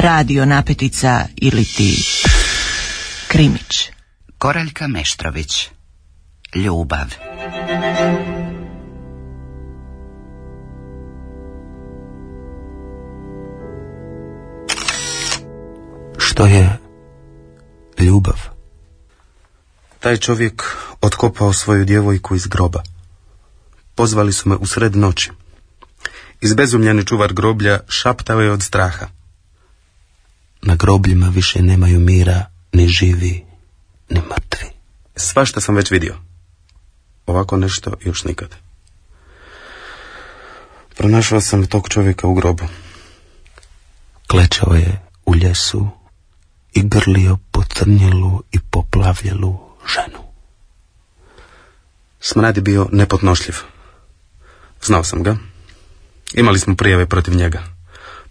Radio Napetica ili ti Krimić. Koraljka Meštrović. Ljubav. Što je ljubav? Taj čovjek otkopao svoju djevojku iz groba. Pozvali su me u sred noći. Izbezumljeni čuvar groblja šaptao je od straha. Na grobljima više nemaju mira, ni živi, ni mrtvi. Svašta sam već vidio. Ovako nešto još nikad. Pronašao sam tog čovjeka u grobu. Klečao je u ljesu i grlio pocrnjelu i poplavljelu ženu. Smrad je bio nepodnošljiv. Znao sam ga. Imali smo prijave protiv njega.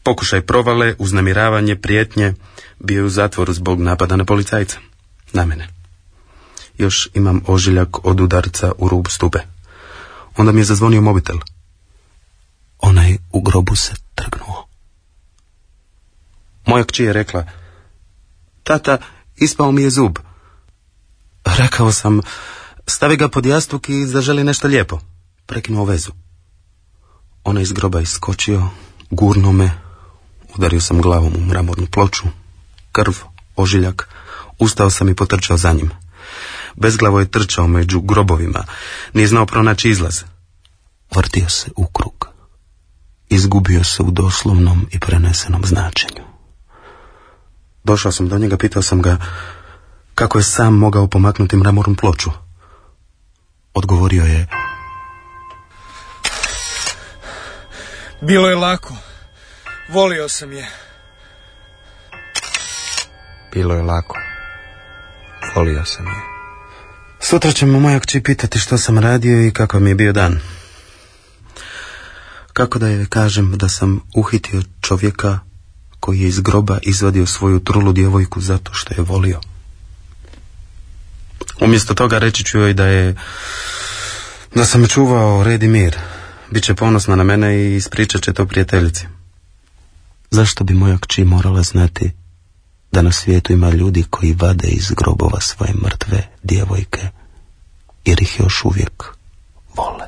Pokušaj provale, uznemiravanje, prijetnje, bio je u zatvoru zbog napada na policajca. Na mene. Još imam ožiljak od udarca u rub stube. Onda mi je zazvonio mobitel. Onaj u grobu se trgnuo. Moja kći je rekla, tata, ispao mi je zub. Rekao sam, stavi ga pod jastuk i zaželi nešto lijepo. Prekinuo vezu. Ona iz groba iskočio, gurno me, udario sam glavom u mramornu ploču, krv, ožiljak, ustao sam i potrčao za njim. Bezglavo je trčao među grobovima, nije znao pronaći izlaz. Vrtio se u krug. Izgubio se u doslovnom i prenesenom značenju. Došao sam do njega, pitao sam ga kako je sam mogao pomaknuti mramornu ploču. Odgovorio je... Bilo je lako. Volio sam je. Bilo je lako. Volio sam je. Sutra ćemo moja kći pitati što sam radio i kako mi je bio dan. Kako da je kažem da sam uhitio čovjeka koji je iz groba izvadio svoju trulu djevojku zato što je volio. Umjesto toga reći ću joj da je da sam čuvao red i mir. Biće ponosna na mene i ispričat će to prijateljici. Zašto bi moja kći morala znati da na svijetu ima ljudi koji vade iz grobova svoje mrtve djevojke jer ih još uvijek vole?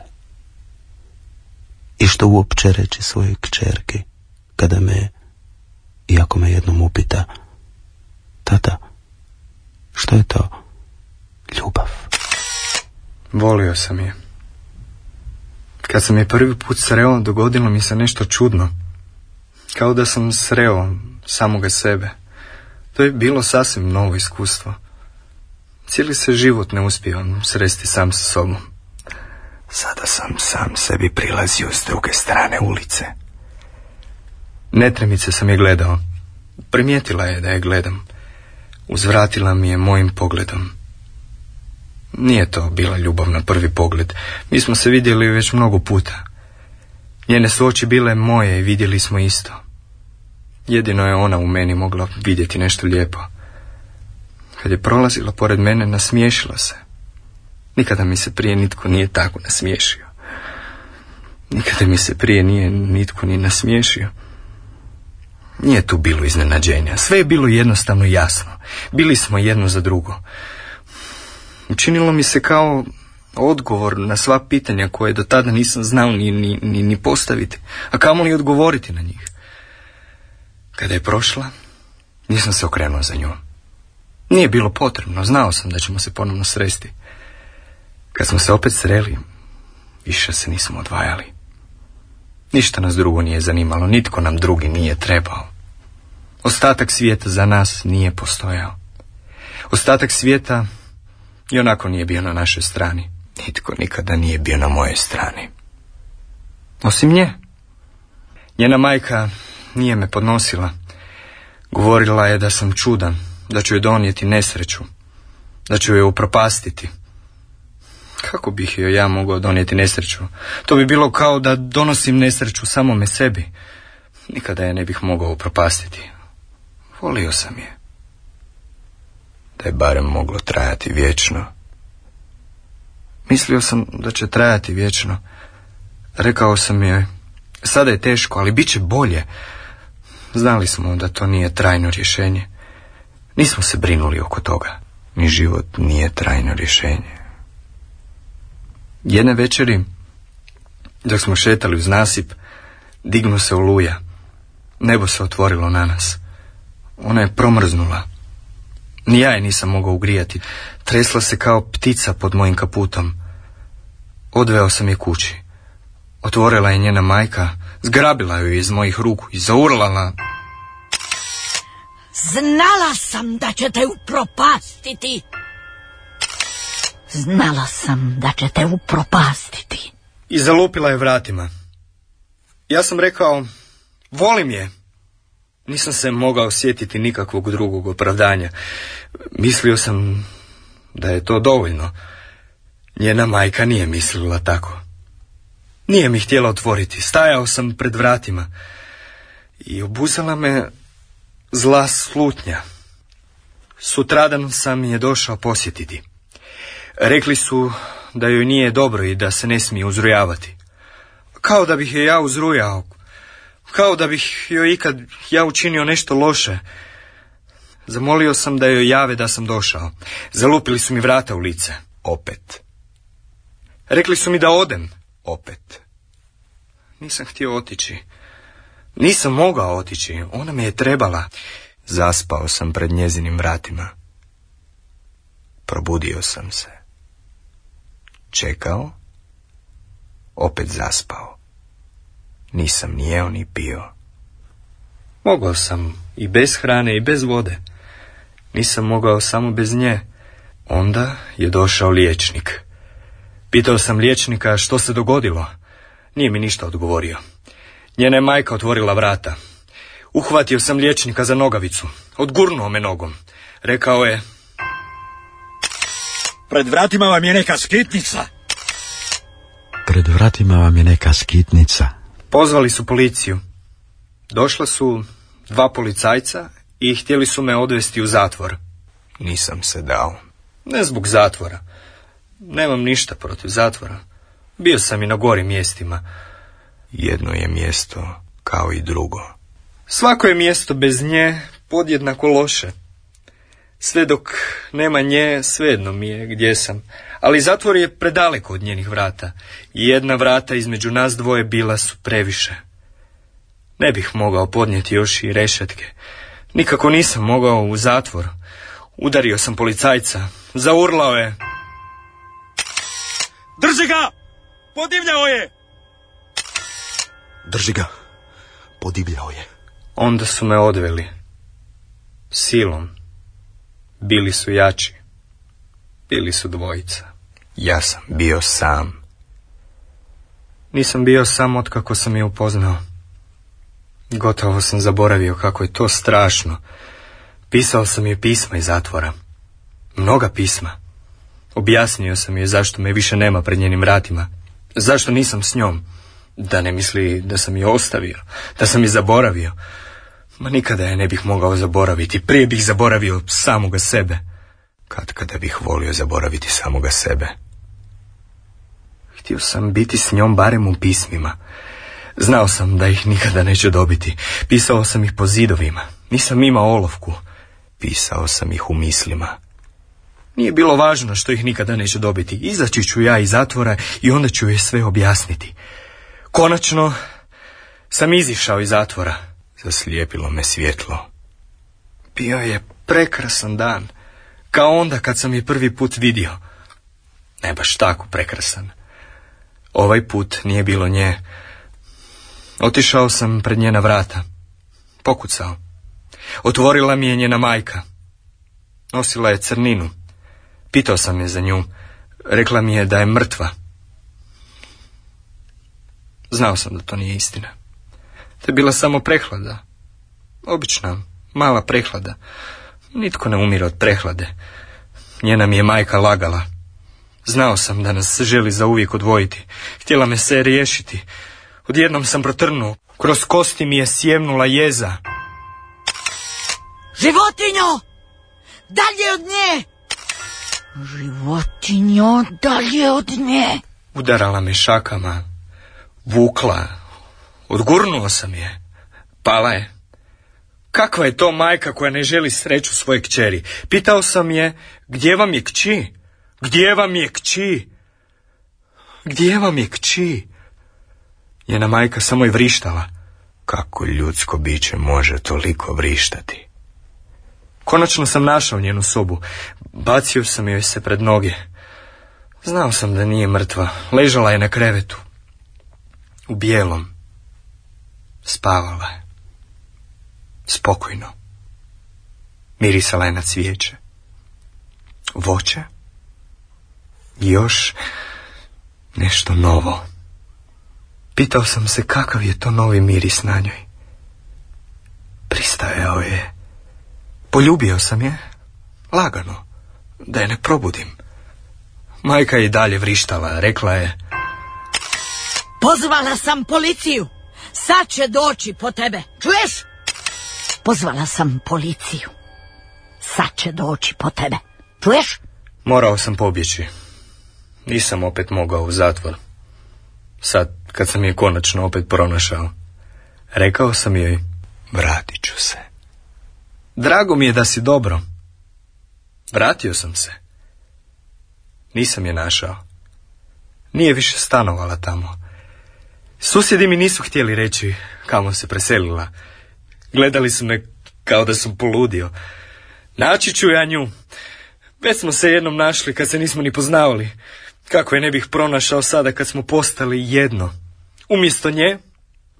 I što uopće reći svojoj kćerki kada me, iako me jednom upita, tata, što je to ljubav? Volio sam je. Kad sam je prvi put sreo, dogodilo mi se nešto čudno. Kao da sam sreo samoga sebe. To je bilo sasvim novo iskustvo. Cijeli se život ne uspijem sresti sam sa sobom. Sada sam sam sebi prilazio s druge strane ulice. Netremice sam je gledao. Primijetila je da je gledam. Uzvratila mi je mojim pogledom. Nije to bila ljubav na prvi pogled. Mi smo se vidjeli već mnogo puta. Njene su oči bile moje i vidjeli smo isto. Jedino je ona u meni mogla vidjeti nešto lijepo. Kad je prolazila pored mene, nasmiješila se. Nikada mi se prije nitko nije tako nasmiješio. Nikada mi se prije nije nitko ni nasmiješio. Nije tu bilo iznenađenja. Sve je bilo jednostavno jasno. Bili smo jedno za drugo. Učinilo mi se kao odgovor na sva pitanja koje do tada nisam znao ni, ni, ni, ni postaviti, a kamoli odgovoriti na njih. Kada je prošla, nisam se okrenuo za njom. Nije bilo potrebno, znao sam da ćemo se ponovno sresti. Kad smo se opet sreli, više se nismo odvajali. Ništa nas drugo nije zanimalo, nitko nam drugi nije trebao. Ostatak svijeta za nas nije postojao. Ostatak svijeta i onako nije bio na našoj strani. Nitko nikada nije bio na mojoj strani. Osim nje. Njena majka nije me podnosila. Govorila je da sam čudan, da ću joj donijeti nesreću, da ću joj upropastiti. Kako bih joj ja mogao donijeti nesreću? To bi bilo kao da donosim nesreću samome sebi. Nikada je ne bih mogao upropastiti. Volio sam je. Da je barem moglo trajati vječno. Mislio sam da će trajati vječno. Rekao sam joj, sada je teško, ali bit će bolje. Znali smo da to nije trajno rješenje. Nismo se brinuli oko toga. Ni život nije trajno rješenje. Jedne večeri, dok smo šetali uz nasip, dignu se oluja. Nebo se otvorilo na nas. Ona je promrznula. Ni ja je nisam mogao ugrijati. Tresla se kao ptica pod mojim kaputom. Odveo sam je kući. Otvorila je njena majka, zgrabila ju iz mojih ruku i zaurlala. Znala sam da ćete upropastiti. Znala sam da ćete upropastiti. I zalupila je vratima. Ja sam rekao, volim je. Nisam se mogao sjetiti nikakvog drugog opravdanja. Mislio sam da je to dovoljno. Njena majka nije mislila tako. Nije mi htjela otvoriti. Stajao sam pred vratima. I obuzala me zla slutnja. Sutradan sam je došao posjetiti. Rekli su da joj nije dobro i da se ne smije uzrujavati. Kao da bih je ja uzrujao. Kao da bih joj ikad ja učinio nešto loše. Zamolio sam da joj jave da sam došao. Zalupili su mi vrata u lice. Opet. Rekli su mi da odem. Opet. Nisam htio otići. Nisam mogao otići. Ona me je trebala. Zaspao sam pred njezinim vratima. Probudio sam se. Čekao. Opet zaspao. Nisam ni jeo ni pio. Mogao sam i bez hrane i bez vode. Nisam mogao samo bez nje. Onda je došao liječnik. Pitao sam liječnika što se dogodilo. Nije mi ništa odgovorio. Njena je majka otvorila vrata. Uhvatio sam liječnika za nogavicu. Odgurnuo me nogom. Rekao je... Pred vratima vam je neka skitnica. Pred vratima vam je neka skitnica. Pozvali su policiju. Došla su dva policajca i htjeli su me odvesti u zatvor. Nisam se dao. Ne zbog zatvora. Nemam ništa protiv zatvora. Bio sam i na gorim mjestima. Jedno je mjesto kao i drugo. Svako je mjesto bez nje podjednako loše. Sve dok nema nje, svejedno mi je gdje sam. Ali zatvor je predaleko od njenih vrata. I jedna vrata između nas dvoje bila su previše. Ne bih mogao podnijeti još i rešetke. Nikako nisam mogao u zatvor. Udario sam policajca. Zaurlao je. Drži ga! Podivljao je! Drži ga. Podivljao je. Onda su me odveli. Silom. Bili su jači. Bili su dvojica. Ja sam bio sam. Nisam bio sam otkako sam je upoznao. Gotovo sam zaboravio kako je to strašno. Pisao sam je pisma iz zatvora. Mnoga pisma. Objasnio sam je zašto me više nema pred njenim vratima. Zašto nisam s njom. Da ne misli da sam je ostavio. Da sam je zaboravio. Ma nikada je ne bih mogao zaboraviti. Prije bih zaboravio samoga sebe. Kad kada bih volio zaboraviti samoga sebe. Htio sam biti s njom barem u pismima. Znao sam da ih nikada neću dobiti. Pisao sam ih po zidovima. Nisam imao olovku. Pisao sam ih u mislima. Nije bilo važno što ih nikada neću dobiti. Izaći ću ja iz zatvora i onda ću je sve objasniti. Konačno sam izišao iz zatvora. Zaslijepilo me svjetlo. Bio je prekrasan dan. Kao onda kad sam je prvi put vidio. Ne baš tako prekrasan. Ovaj put nije bilo nje. Otišao sam pred njena vrata. Pokucao. Otvorila mi je njena majka. Nosila je crninu. Pitao sam je za nju. Rekla mi je da je mrtva. Znao sam da to nije istina. To je bila samo prehlada. Obična, mala prehlada. Nitko ne umire od prehlade. Njena mi je majka lagala. Znao sam da nas želi zauvijek odvojiti. Htjela me se riješiti. Odjednom sam protrnuo. Kroz kosti mi je sjemnula jeza. Životinjo! Dalje od nje! Životinjo, dalje od nje! Udarala me šakama. Vukla. Odgurnuo sam je. Pala je. Kakva je to majka koja ne želi sreću svoje kćeri? Pitao sam je, gdje vam je kći? Gdje vam je kći? Gdje vam je kći? Njena majka samo je vrištala. Kako ljudsko biće može toliko vrištati? Konačno sam našao njenu sobu. Bacio sam joj se pred noge. Znao sam da nije mrtva. Ležala je na krevetu. U bijelom. Spavala je. Spokojno. Mirisala je na cvijeće. Voće. Još nešto novo. Pitao sam se kakav je to novi miris na njoj. Pristajao je. Poljubio sam je, lagano, da je ne probudim. Majka je i dalje vrištala, rekla je... Pozvala sam policiju. Sad će doći po tebe. Čuješ? Pozvala sam policiju. Sad će doći po tebe. Čuješ? Morao sam pobjeći. Nisam opet mogao u zatvor. Sad, kad sam je konačno opet pronašao, rekao sam joj, vratit ću se. Drago mi je da si dobro. Vratio sam se. Nisam je našao. Nije više stanovala tamo. Susjedi mi nisu htjeli reći kamo se preselila. Gledali su me kao da sam poludio. Naći ću ja nju. Već smo se jednom našli kad se nismo ni poznavali. Kako je ne bih pronašao sada kad smo postali jedno. Umjesto nje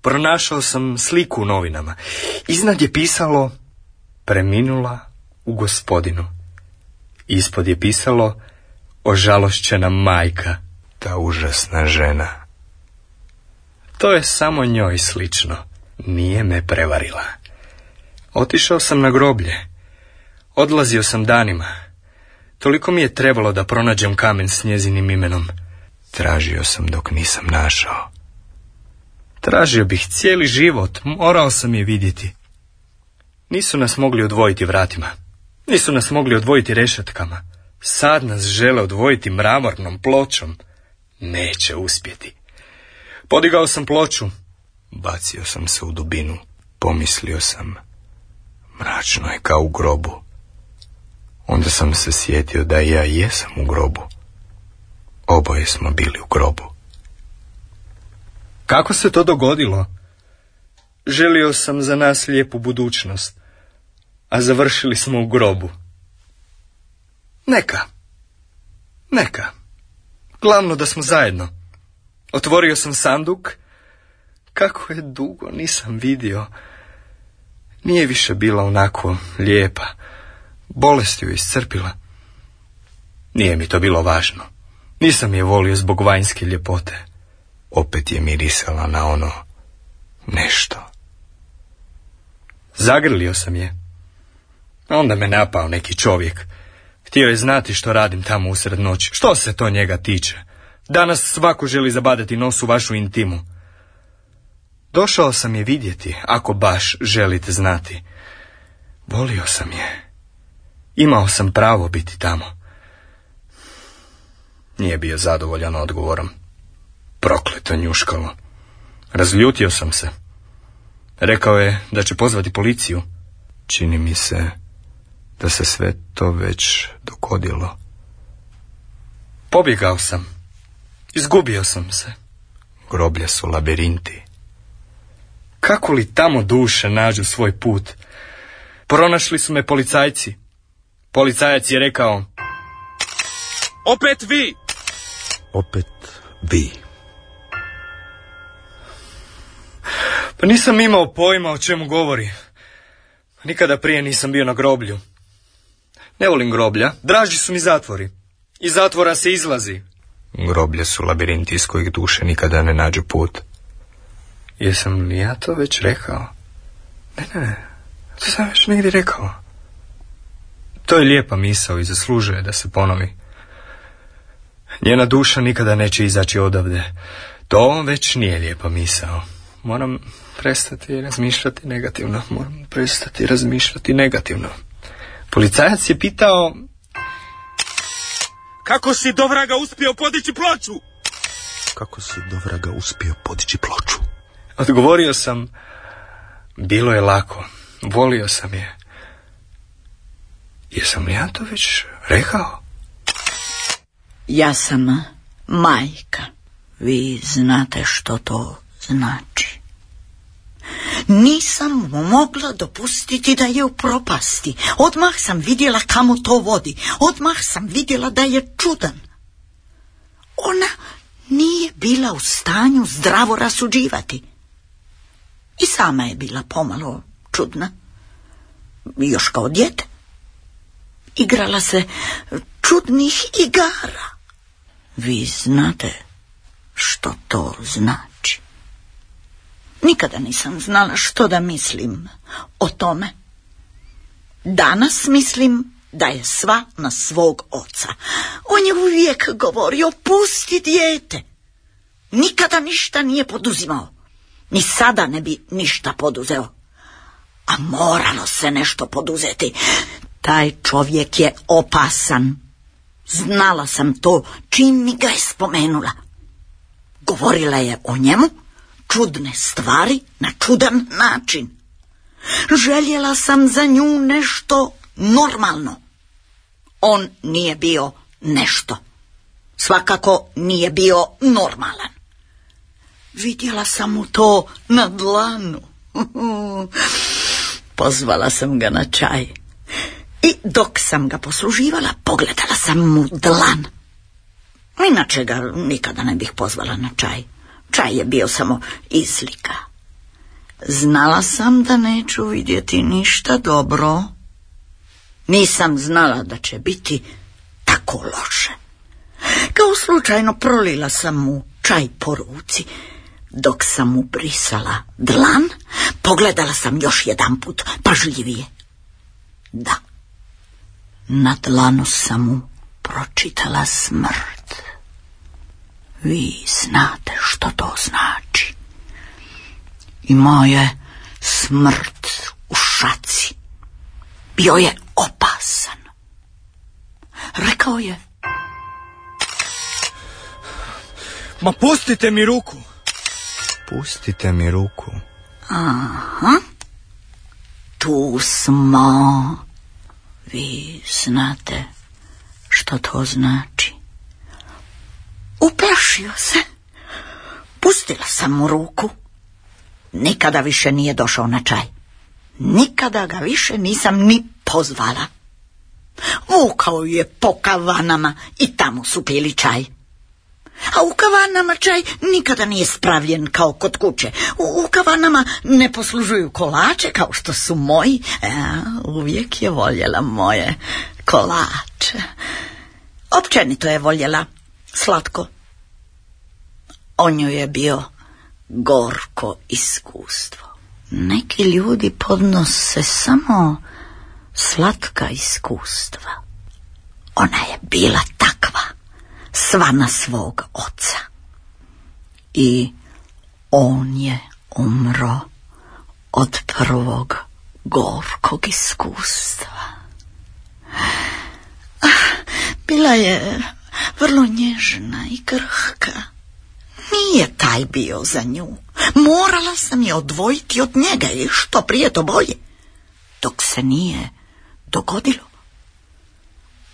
pronašao sam sliku u novinama. Iznad je pisalo preminula u gospodinu. Ispod je pisalo ožalošćena majka. Ta užasna žena. To je samo njoj slično. Nije me prevarila. Otišao sam na groblje. Odlazio sam danima. Toliko mi je trebalo da pronađem kamen s njezinim imenom. Tražio sam dok nisam našao. Tražio bih cijeli život, morao sam je vidjeti. Nisu nas mogli odvojiti vratima. Nisu nas mogli odvojiti rešetkama. Sad nas žele odvojiti mramornom pločom. Neće uspjeti. Podigao sam ploču. Bacio sam se u dubinu. Pomislio sam. Mračno je kao u grobu. Onda sam se sjetio da ja jesam u grobu. Oboje smo bili u grobu. Kako se to dogodilo? Želio sam za nas lijepu budućnost, a završili smo u grobu. Neka. Neka. Glavno da smo zajedno. Otvorio sam sanduk. Kako je dugo nisam vidio. Nije više bila onako lijepa. Bolest ju iscrpila. Nije mi to bilo važno. Nisam je volio zbog vanjske ljepote. Opet je mirisala na ono nešto. Zagrlio sam je. Onda me napao neki čovjek. Htio je znati što radim tamo usred noći. Što se to njega tiče? Danas svako želi zabadati nos u vašu intimu. Došao sam je vidjeti, ako baš želite znati. Volio sam je. Imao sam pravo biti tamo. Nije bio zadovoljan odgovorom. Prokleto njuškalo. Razljutio sam se. Rekao je da će pozvati policiju. Čini mi se da se sve to već dogodilo. Pobjegao sam. Izgubio sam se. Groblja su labirinti. Kako li tamo duše nađu svoj put? Pronašli su me policajci. Policajac je rekao... Opet vi! Opet vi. Pa nisam imao pojma o čemu govori. Nikada prije nisam bio na groblju. Ne volim groblja, draži su mi zatvori. Iz zatvora se izlazi. Groblje su labirinti iz kojih duše nikada ne nađu put. Jesam li ja to već rekao? Ne, ne, ne. To sam već negdje rekao. To je lijepa misao i zaslužuje da se ponovi. Njena duša nikada neće izaći odavde. To već nije lijepa misao. Moram prestati razmišljati negativno. Moram prestati razmišljati negativno. Policajac je pitao... Kako si do vraga uspio podići ploču? Kako si do vraga uspio podići ploču? Odgovorio sam... Bilo je lako. Volio sam je. Jesam li ja to već rekao? Ja sam majka. Vi znate što to znači. Nisam mogla dopustiti da je u propasti. Odmah sam vidjela kamo to vodi. Odmah sam vidjela da je čudan. Ona nije bila u stanju zdravo rasuđivati. I sama je bila pomalo čudna. Još kao djete. Igrala se čudnih igara. Vi znate što to znači. Nikada nisam znala što da mislim o tome. Danas mislim da je sva na svog oca. On je uvijek govorio, pusti dijete. Nikada ništa nije poduzimao. Ni sada ne bi ništa poduzeo. A moralo se nešto poduzeti. Taj čovjek je opasan. Znala sam to čim mi ga je spomenula. Govorila je o njemu čudne stvari na čudan način. Željela sam za nju nešto normalno. On nije bio nešto. Svakako nije bio normalan. Vidjela sam mu to na dlanu. Pozvala sam ga na čaj. I dok sam ga posluživala, pogledala sam mu dlan. Inače ga nikada ne bih pozvala na čaj. Čaj je bio samo izlika. Znala sam da neću vidjeti ništa dobro. Nisam znala da će biti tako loše. Kao slučajno prolila sam mu čaj po ruci. Dok sam mu brisala dlan, pogledala sam još jedan put, pažljivije. Da, na dlanu sam mu pročitala smrt. Vi znate što to znači. I moje smrt u šaci. Bio je opasan. Rekao je... Ma pustite mi ruku. Pustite mi ruku. Aha. Tu smo. Vi znate što to znači. Uplašio se. Pustila sam mu ruku. Nikada više nije došao na čaj. Nikada ga više nisam ni pozvala. Vukao je po kavanama i tamo su pili čaj. A u kavanama čaj nikada nije spravljen kao kod kuće. U, kavanama ne poslužuju kolače kao što su moji. E, uvijek je voljela moje kolače. Općenito je voljela slatko. On nju je bio gorko iskustvo. Neki ljudi podnose samo slatka iskustva. Ona je bila takva, sva na svog oca. I on je umro od prvog gorkog iskustva. Ah, bila je vrlo nježna i krhka. Nije taj bio za nju. Morala sam je odvojiti od njega i što prije to bolje. Dok se nije dogodilo.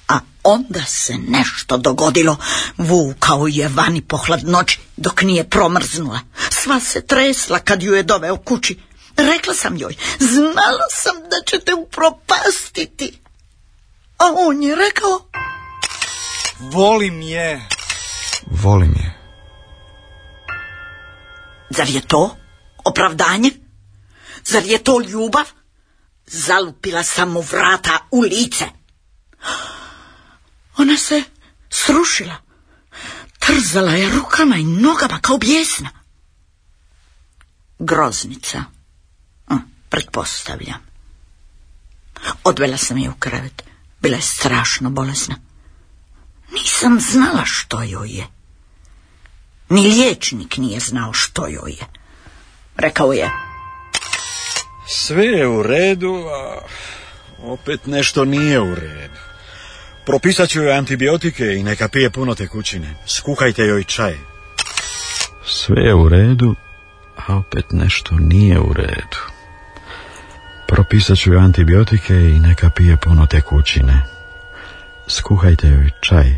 A onda se nešto dogodilo. Vukao je vani po hladnoći dok nije promrznula. Sva se tresla kad ju je doveo kući. Rekla sam joj, znala sam da ćete upropastiti. A on je rekao... Volim je. Volim je. Zar je to opravdanje? Zar je to ljubav? Zalupila sam mu vrata u lice. Ona se srušila. Trzala je rukama i nogama kao bijesna. Groznica. Pretpostavljam. Odvela sam je u krevet. Bila je strašno bolesna. Nisam znala što joj je. Ni liječnik nije znao što joj je. Rekao je... Sve je u redu, a opet nešto nije u redu. Propisat ću joj antibiotike i neka pije puno tekućine. Skuhajte joj čaj. Sve je u redu, a opet nešto nije u redu. Propisat ću joj antibiotike i neka pije puno tekućine. Skuhajte joj čaj.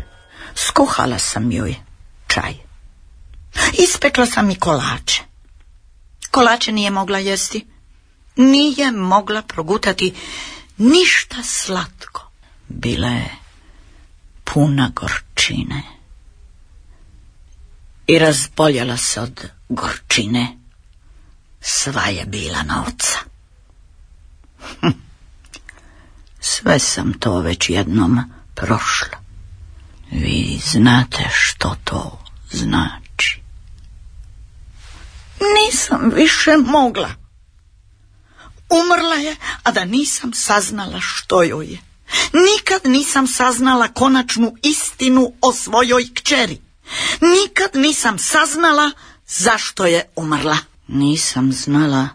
Skuhala sam joj čaj. Ispekla sam i kolače. Kolače nije mogla jesti. Nije mogla progutati ništa slatko. Bila je puna gorčine. I razboljela se od gorčine. Sva je bila. Hm. Sve sam to već jednom prošla. Vi znate što to znači. Nisam više mogla. Umrla je, a da nisam saznala što joj je. Nikad nisam saznala konačnu istinu o svojoj kćeri. Nikad nisam saznala zašto je umrla. Nisam znala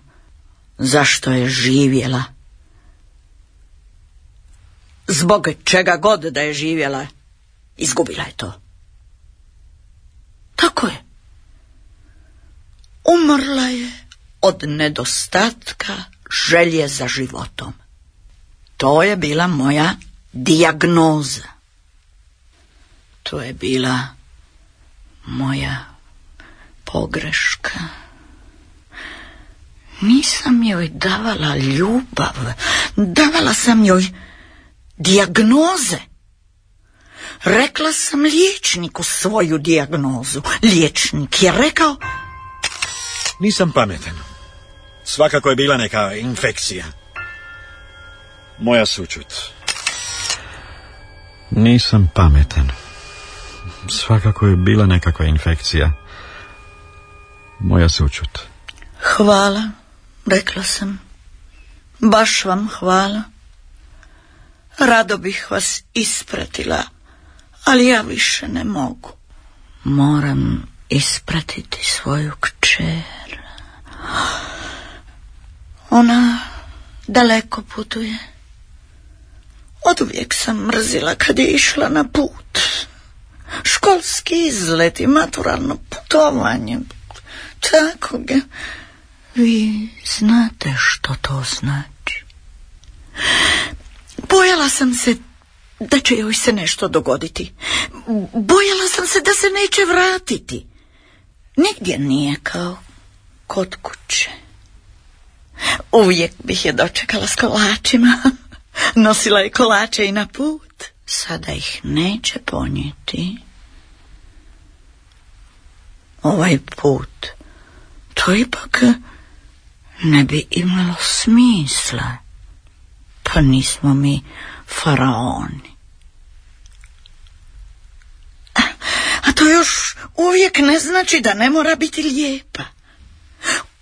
zašto je živjela. Zbog čega god da je živjela, izgubila je to. Tako je. Umrla je od nedostatka želje za životom. To je bila moja dijagnoza. To je bila moja pogreška. Nisam joj davala ljubav, davala sam joj dijagnoze. Rekla sam liječniku svoju dijagnozu. Liječnik je rekao... Nisam pametan. Svakako je bila neka infekcija. Moja sučut. Nisam pametan. Svakako je bila nekakva infekcija. Moja sučut. Hvala, rekla sam. Baš vam hvala. Rado bih vas ispratila, ali ja više ne mogu. Moram ispratiti svoju kćer. Ona daleko putuje. Od uvijek sam mrzila kad je išla na put. Školski izlet i maturalno putovanje. Tako ga. Vi znate što to znači. Bojala sam se da će joj se nešto dogoditi. Bojala sam se da se neće vratiti. Nigdje nije kao kod kuće. Uvijek bih je dočekala s kolačima. Nosila je kolače i na put. Sada ih neće ponijeti. Ovaj put, to ipak ne bi imalo smisla. Pa nismo mi faraoni. A to još uvijek ne znači da ne mora biti lijepa.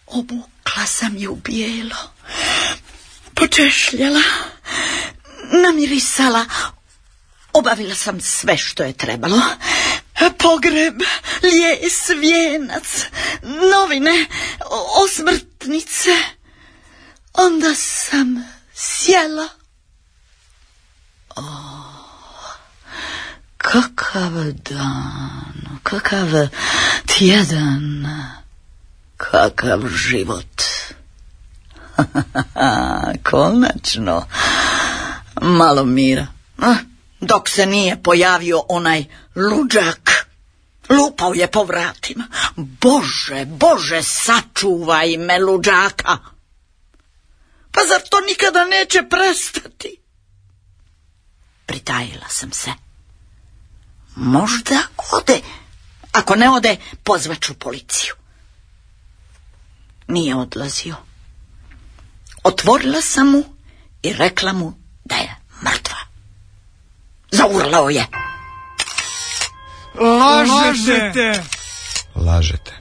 Obukla sam ju bijelo, počešljala, namirisala, obavila sam sve što je trebalo. Pogreb, lijes, vijenac, novine, osmrtnice. Onda sam sjela. Oh, kakav dan, kakav tjedan, kakav život. Konačno, malo mira. Dok se nije pojavio onaj luđak, lupao je po vratima. Bože, Bože, sačuvaj me luđaka. Pa zar to nikada neće prestati? Pritajila sam se. Možda ode. Ako ne ode, pozvaću policiju. Nije odlazio. Otvorila sam mu i rekla mu da je mrtva. Zaurlao je. Lažete! Lažete.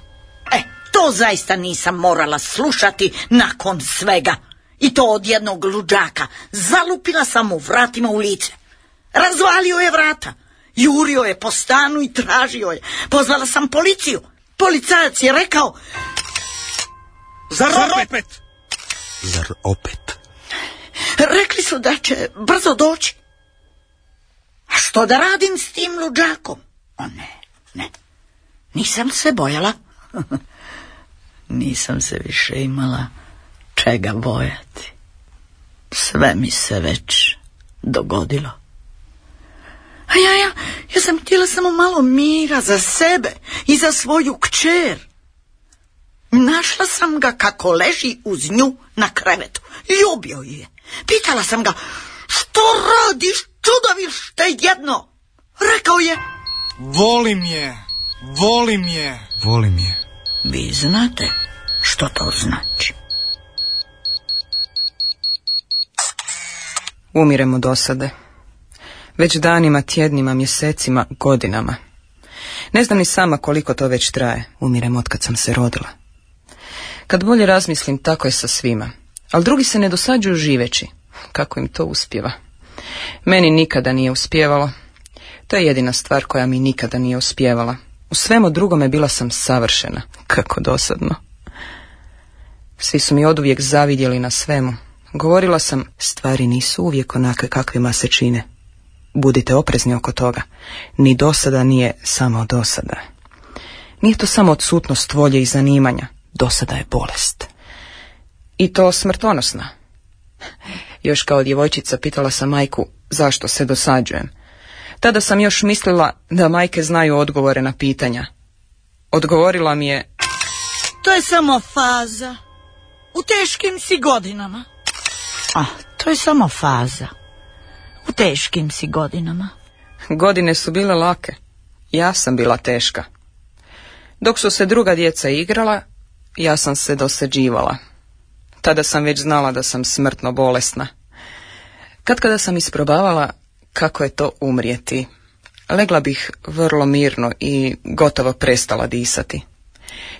E, to zaista nisam morala slušati nakon svega. I to od jednog luđaka. Zalupila sam mu vratima u lice. Razvalio je vrata. Jurio je po stanu i tražio je. Pozvala sam policiju. Policajac je rekao... Zar opet? Zar opet? Rekli su da će brzo doći. A što da radim s tim luđakom? O ne, ne. Nisam se bojala. Nisam se više imala čega bojati. Sve mi se već dogodilo. A ja, ja, ja sam htjela samo malo mira za sebe i za svoju kćer. Našla sam ga kako leži uz nju na krevetu. Ljubio ju je. Pitala sam ga, što radiš, čudovište jedno? Rekao je, Volim je, volim je. Volim je. vi znate što to znači. Umirem od dosade. Već danima, tjednima, mjesecima, godinama. Ne znam ni sama koliko to već traje. Umirem od kad sam se rodila. Kad bolje razmislim, tako je sa svima. Ali drugi se ne dosađuju živeći. Kako im to uspjeva? Meni nikada nije uspjevalo. To je jedina stvar koja mi nikada nije uspjevala. U svemu drugome bila sam savršena. Kako dosadno. Svi su mi oduvijek zavidjeli na svemu. Govorila sam, stvari nisu uvijek onakve kakvima se čine. Budite oprezni oko toga. Ni dosada nije samo dosada. Nije to samo odsutnost volje i zanimanja. Dosada je bolest. I to smrtonosna. Još kao djevojčica pitala sam majku zašto se dosađujem. Tada sam još mislila da majke znaju odgovore na pitanja. Odgovorila mi je, To je samo faza. U teškim si godinama. A, to je samo faza. Teškim si godinama. godine su bile lake. Ja sam bila teška. Dok su se druga djeca igrala, ja sam se dosađivala. Tada sam već znala da sam smrtno bolesna. Kad kada sam isprobavala kako je to umrijeti, legla bih vrlo mirno i gotovo prestala disati.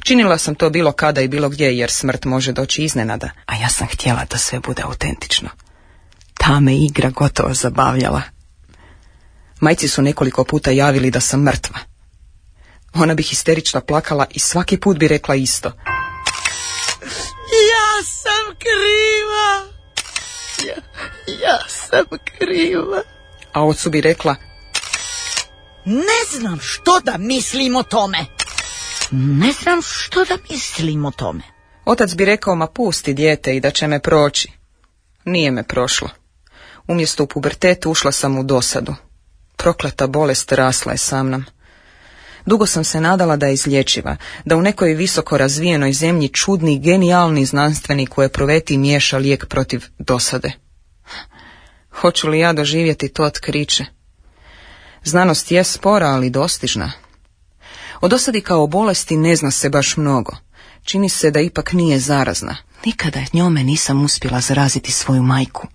Činila sam to bilo kada i bilo gdje jer smrt može doći iznenada, a ja sam htjela da sve bude autentično. Ta me igra gotovo zabavljala. Majci su nekoliko puta javili da sam mrtva. Ona bi histerično plakala i svaki put bi rekla isto. Ja sam kriva. Ja, ja sam kriva. A ocu bi rekla, Ne znam što da mislim o tome. Ne znam što da mislim o tome. otac bi rekao, ma pusti dijete i da će me proći. Nije me prošlo. Umjesto u pubertetu ušla sam u dosadu. Prokleta bolest rasla je sa mnom. Dugo sam se nadala da je izlječiva, da u nekoj visoko razvijenoj zemlji čudni, genijalni znanstvenik u epruveti miješa lijek protiv dosade. Hoću li ja doživjeti to otkriće? Znanost je spora, ali dostižna. O dosadi kao bolesti ne zna se baš mnogo. Čini se da ipak nije zarazna. Nikada njome nisam uspjela zaraziti svoju majku.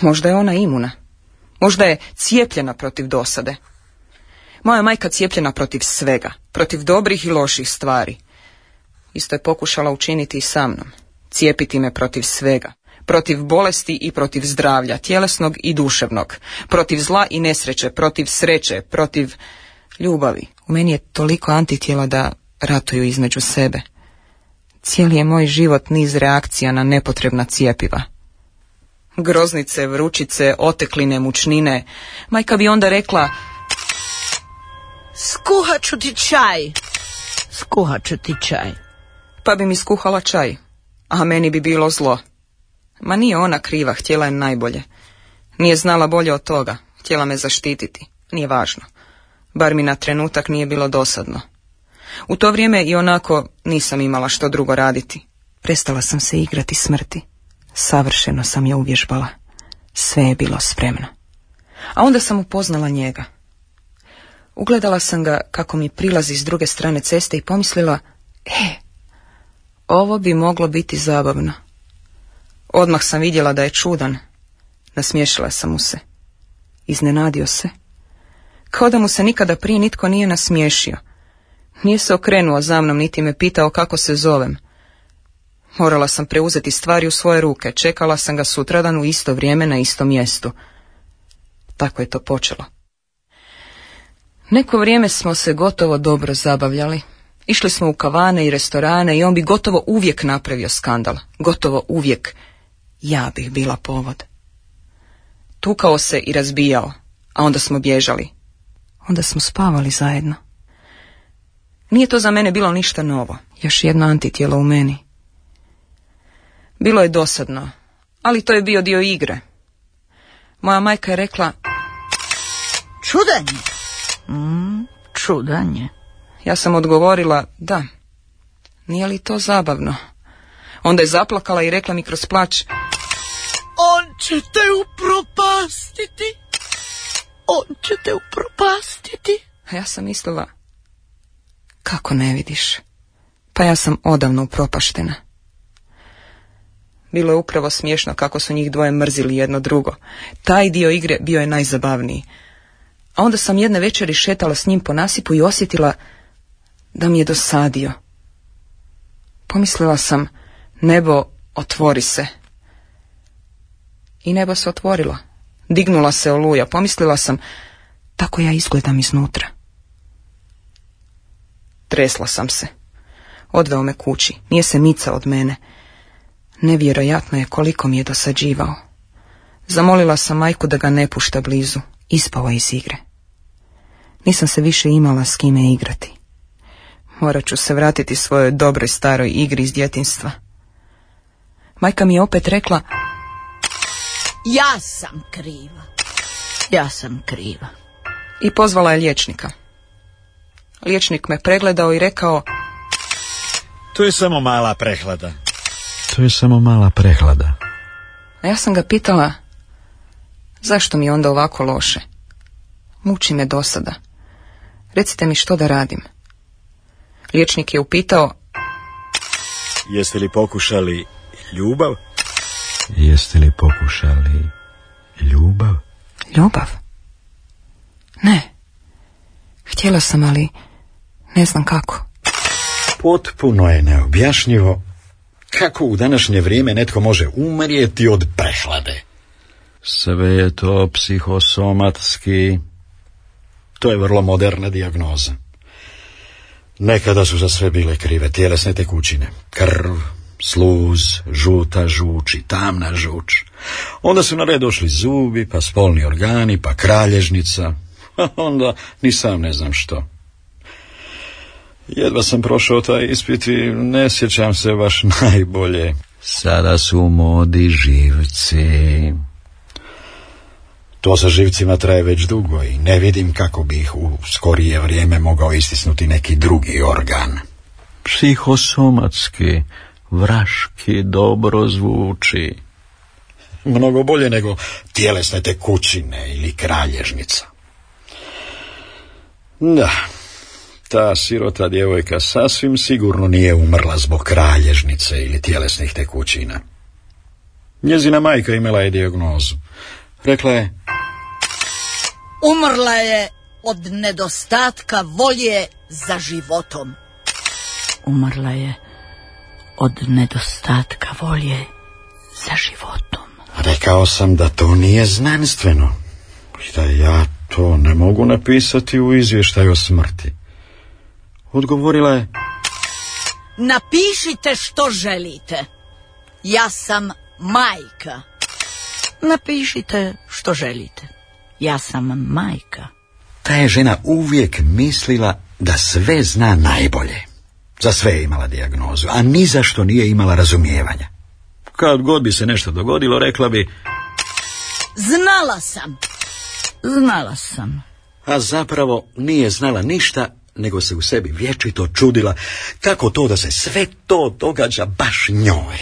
Možda je ona imuna. Možda je cijepljena protiv dosade. Moja majka cijepljena protiv svega, protiv dobrih i loših stvari. Isto je pokušala učiniti i sa mnom. Cijepiti me protiv svega. Protiv bolesti i protiv zdravlja, tjelesnog i duševnog. Protiv zla i nesreće, protiv sreće, protiv ljubavi. U meni je toliko antitijela da ratuju između sebe. Cijeli je moj život niz reakcija na nepotrebna cijepiva. Groznice, vrućice, otekline, mučnine. Majka bi onda rekla, Skuhat ću ti čaj. Skuhat ću ti čaj. pa bi mi skuhala čaj, a meni bi bilo zlo. Ma nije ona kriva, htjela je najbolje. Nije znala bolje od toga, htjela me zaštititi, nije važno. Bar mi na trenutak nije bilo dosadno. U to vrijeme i onako nisam imala što drugo raditi. Prestala sam se igrati smrti. Savršeno sam je uvježbala. Sve je bilo spremno. A onda sam upoznala njega. Ugledala sam ga kako mi prilazi s druge strane ceste i pomislila, e, ovo bi moglo biti zabavno. Odmah sam vidjela da je čudan. Nasmiješila sam mu se. Iznenadio se. Kao da mu se nikada prije nitko nije nasmiješio. Nije se okrenuo za mnom, niti me pitao kako se zovem. Morala sam preuzeti stvari u svoje ruke, čekala sam ga sutradan u isto vrijeme na istom mjestu. Tako je to počelo. Neko vrijeme smo se gotovo dobro zabavljali. Išli smo u kavane i restorane i on bi gotovo uvijek napravio skandal. Gotovo uvijek. Ja bih bila povod. Tukao se i razbijao, a onda smo bježali. Onda smo spavali zajedno. Nije to za mene bilo ništa novo. Još jedno antitijelo u meni. Bilo je dosadno, Ali to je bio dio igre. Moja majka je rekla, Čudanje. Mm, čudanje. ja sam odgovorila, da. Nije li to zabavno? Onda je zaplakala i rekla mi kroz plać, On će te upropastiti. On će te upropastiti. a ja sam mislila, kako ne vidiš? Pa ja sam odavno upropaštena. Bilo je upravo smiješno kako su njih dvoje mrzili jedno drugo. Taj dio igre bio je najzabavniji. A onda sam jedne večeri šetala s njim po nasipu i osjetila da mi je dosadio. Pomislila sam, nebo, otvori se. I nebo se otvorilo. Dignula se oluja. Pomislila sam, tako ja izgledam iznutra. Tresla sam se. Odveo me kući. Nije se micao od mene. Nevjerojatno je koliko mi je dosađivao. Zamolila sam majku da ga ne pušta blizu. Ispao je iz igre. Nisam se više imala s kime igrati. Morat ću se vratiti svojoj dobroj staroj igri iz djetinstva. Majka mi je opet rekla, Ja sam kriva. Ja sam kriva. i pozvala je liječnika. Liječnik me pregledao i rekao, To je samo mala prehlada. To je samo mala prehlada. a ja sam ga pitala, zašto mi je onda ovako loše? Muči me dosada. Recite mi što da radim. Liječnik je upitao, Jeste li pokušali ljubav? Jeste li pokušali ljubav? ljubav? Ne. Htjela sam, ali ne znam kako. Potpuno je neobjašnjivo kako u današnje vrijeme netko može umrijeti od prehlade. Sve je to psihosomatski. To je vrlo moderna dijagnoza. Nekada su za sve bile krive tjelesne tekućine. Krv, sluz, žuta žuč i tamna žuč. Onda su na red došli zubi, pa spolni organi, pa kralježnica. Onda ni sam ne znam što. Jedva sam prošao taj ispit i ne sjećam se baš najbolje. Sada su u modi živci. To sa živcima traje već dugo i ne vidim kako bi ih u skorije vrijeme mogao istisnuti neki drugi organ. Psihosomatski, vraški dobro zvuči. Mnogo bolje nego tjelesne tekućine ili kralježnica. Da, ta sirota djevojka sasvim sigurno nije umrla zbog kralježnice ili tjelesnih tekućina. Njezina majka imala je dijagnozu. Rekla je, Umrla je od nedostatka volje za životom. Umrla je od nedostatka volje za životom. rekao sam da to nije znanstveno. I da ja to ne mogu napisati u izvještaju o smrti. Odgovorila je, Napišite što želite. Ja sam majka. Napišite što želite. Ja sam majka. ta je žena uvijek mislila da sve zna najbolje. Za sve je imala dijagnozu, a ni za što nije imala razumijevanja. Kad god bi se nešto dogodilo, rekla bi, Znala sam. Znala sam. a zapravo nije znala ništa, nego se u sebi vječito čudila kako to da se sve to događa baš njoj.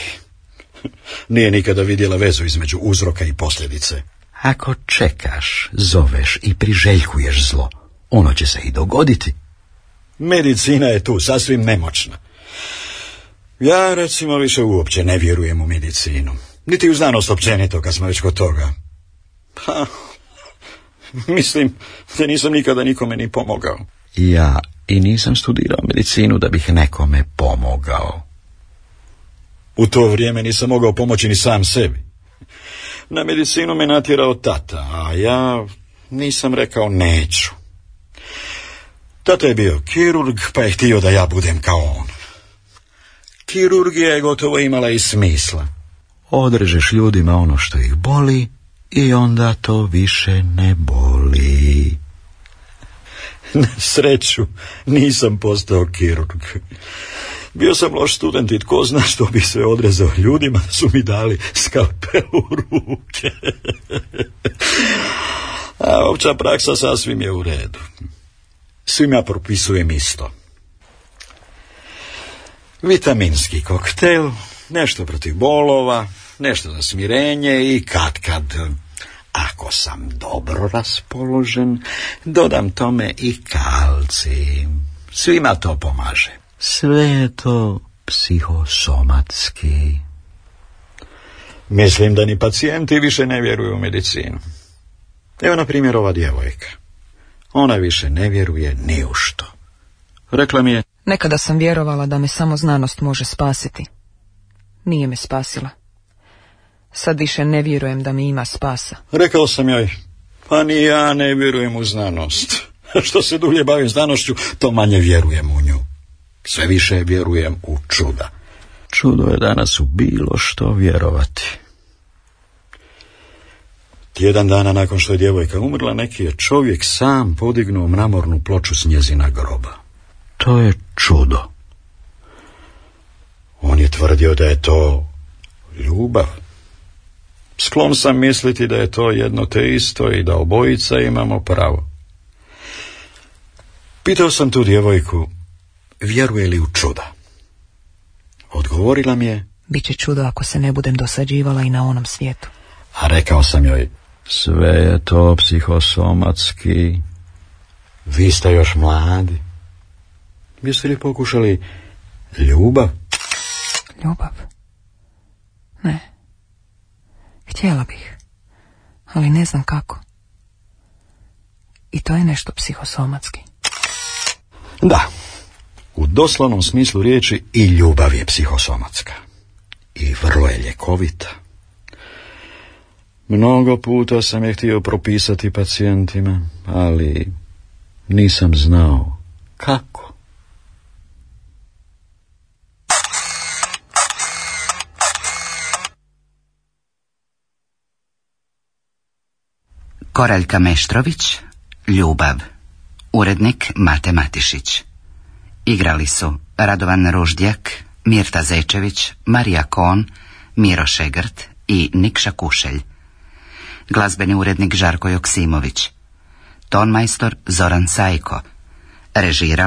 Nije nikada vidjela vezu između uzroka i posljedice. Ako čekaš, zoveš i priželjkuješ zlo, ono će se i dogoditi. Medicina je tu sasvim nemoćna. Ja recimo više uopće ne vjerujem u medicinu. Niti u znanost općenito kad smo već kod toga. Pa, mislim da nisam nikada nikome ni pomogao. Ja i nisam studirao medicinu da bih nekome pomogao. U to vrijeme nisam mogao pomoći ni sam sebi. Na medicinu me natjerao tata, a ja nisam rekao neću. Tata je bio kirurg, pa je htio da ja budem kao on. Kirurgija je gotovo imala i smisla. Odrežeš ljudima ono što ih boli i onda to više ne boli. Na sreću nisam postao kirurg. Bio sam loš student i tko zna što bi se odrezao ljudima su mi dali skalpel u ruke. A opća praksa sasvim je u redu. Svima propisujem isto. Vitaminski koktel, nešto protiv bolova, nešto za smirenje i kad kad, ako sam dobro raspoložen, dodam tome i kalci. Svima to pomaže. Sve je to psihosomatski. Mislim da ni pacijenti više ne vjeruju u medicinu. Evo na primjer ova djevojka. Ona više ne vjeruje ni u što. Rekla mi je... Nekada sam vjerovala da me samo znanost može spasiti. Nije me spasila. Sad više ne vjerujem da mi ima spasa. Rekao sam joj, pa ni ja ne vjerujem u znanost. Što se dulje bavim znanošću, to manje vjerujem u nju. Sve više vjerujem u čuda. Čudo je danas u bilo što vjerovati. Tjedan dana nakon što je djevojka umrla, neki je čovjek sam podignuo mramornu ploču s njezina groba. To je čudo. On je tvrdio da je to ljubav. Sklon sam misliti da je to jedno te isto i da obojica imamo pravo. Pitao sam tu djevojku, vjeruje li u čuda? Odgovorila mi je... Biće čudo ako se ne budem dosađivala i na onom svijetu. A rekao sam joj, sve je to psihosomatski. Vi ste još mladi. Biste li pokušali ljubav? Ljubav? Ne. Htjela bih, ali ne znam kako. I to je nešto psihosomatski. Da, u doslovnom smislu riječi i ljubav je psihosomatska. I vrlo je ljekovita. Mnogo puta sam je htio propisati pacijentima, ali nisam znao kako. Koraljka Meštrović, Ljubav. Urednik Mate Matišić. Igrali su Radovan Ruždjak, Mirta Zečević, Marija Kon, Miro Šegrt i Nikša Kušelj. Glazbeni urednik Žarko Joksimović. Tonmajstor Zoran Sajko. Režira